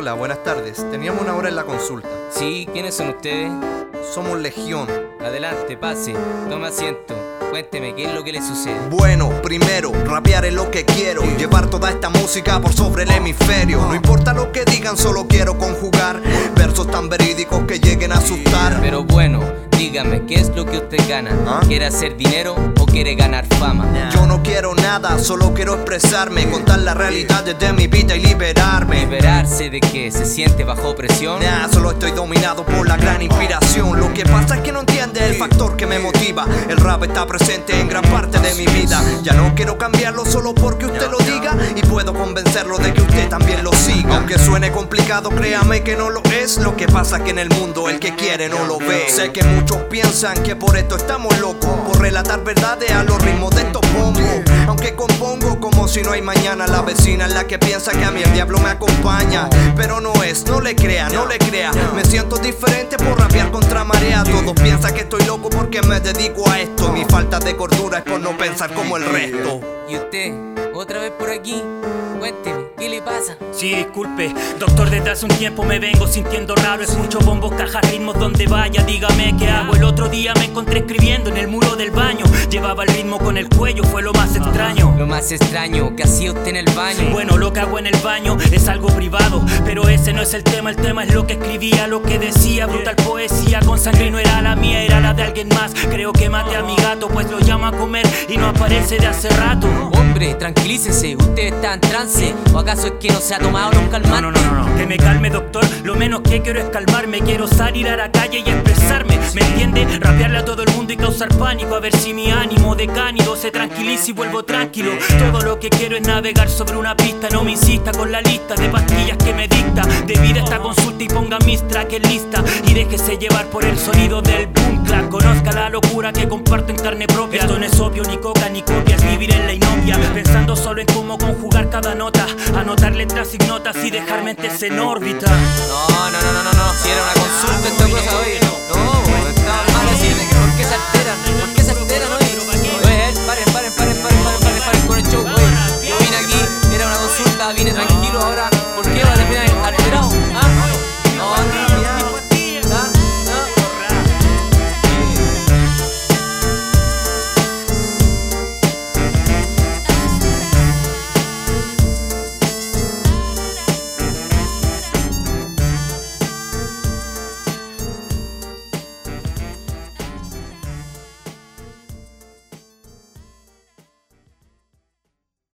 Hola, buenas tardes. Teníamos una hora en la consulta. Sí, ¿quiénes son ustedes? Somos Legión. Adelante, pase, tome asiento. Cuénteme, ¿qué es lo que le sucede? Bueno, primero, rapear es lo que quiero. Llevar toda esta música por sobre el hemisferio. No importa lo que digan, solo quiero conjugar versos tan verídicos que lleguen a asustar. Pero bueno, dígame, ¿qué es lo que usted gana? ¿Ah? ¿Quiere hacer dinero o quiere ganar fama? Yo no quiero nada, solo quiero expresarme, contar la realidad de mi vida y liberarme. ¿Liberarse de qué? ¿Se siente bajo presión? Nah, solo estoy dominado por la gran inspiración. Lo que pasa es que no entiende el factor que me motiva. El rap está presente en gran parte de mi vida. Ya no quiero cambiarlo solo porque usted lo diga. Y puedo convencerlo de que usted también lo. Aunque suene complicado, créame que no lo es. Lo que pasa que en el mundo el que quiere no lo ve. Sé que muchos piensan que por esto estamos locos. Por relatar verdades a los ritmos de estos bombos. Aunque compongo como si no hay mañana. La vecina es la que piensa que a mí el diablo me acompaña. Pero no es, no le crea, no le crea. Me siento diferente por rapear contra marea. Todos piensan que estoy loco porque me dedico a esto. Mi falta de cordura es por no pensar como el resto. ¿Y usted? ¿Otra vez por aquí? Cuénteme, ¿qué le pasa? Sí, disculpe, doctor, desde hace un tiempo me vengo sintiendo raro. Escucho bombos, cajas, ritmos donde vaya. Dígame qué hago. El otro día me encontré escribiendo en el muro del baño. Llevaba el ritmo con el cuello, fue lo más extraño. Lo más extraño, ¿qué hacía usted en el baño? Bueno, lo que hago en el baño es algo privado, pero ese no es el tema, el tema es lo que escribía, lo que decía, brutal poesía, con sangre no era la mía, era la de alguien más. Creo que maté a mi gato, pues lo llamo a comer y no aparece de hace rato. Hombre, tranquilícese, usted está en trance. ¿O acaso es que no se ha tomado un No, calmante? no, no, no, que me calme doctor, lo menos que quiero es calmarme, quiero salir a la calle y expresarme, ¿me entiende? Rapearle a todo el mundo y causar pánico, a ver si mi ánimo de cánido se tranquiliza y vuelvo tranquilo. Todo lo que quiero es navegar sobre una pista, no me insista con la lista de pastillas que me dicta. Debida esta consulta y ponga mis tracks en lista y déjese llevar por el sonido del boom clap. Conozca la locura que comparto en carne propia. Esto no es obvio, ni coca ni copia, es vivir en la inopia, pensando solo en cómo conjugar cada nota, anotar letras y notas y dejar mentes en órbita. No, no, no, no, no, no. Si era una ahora.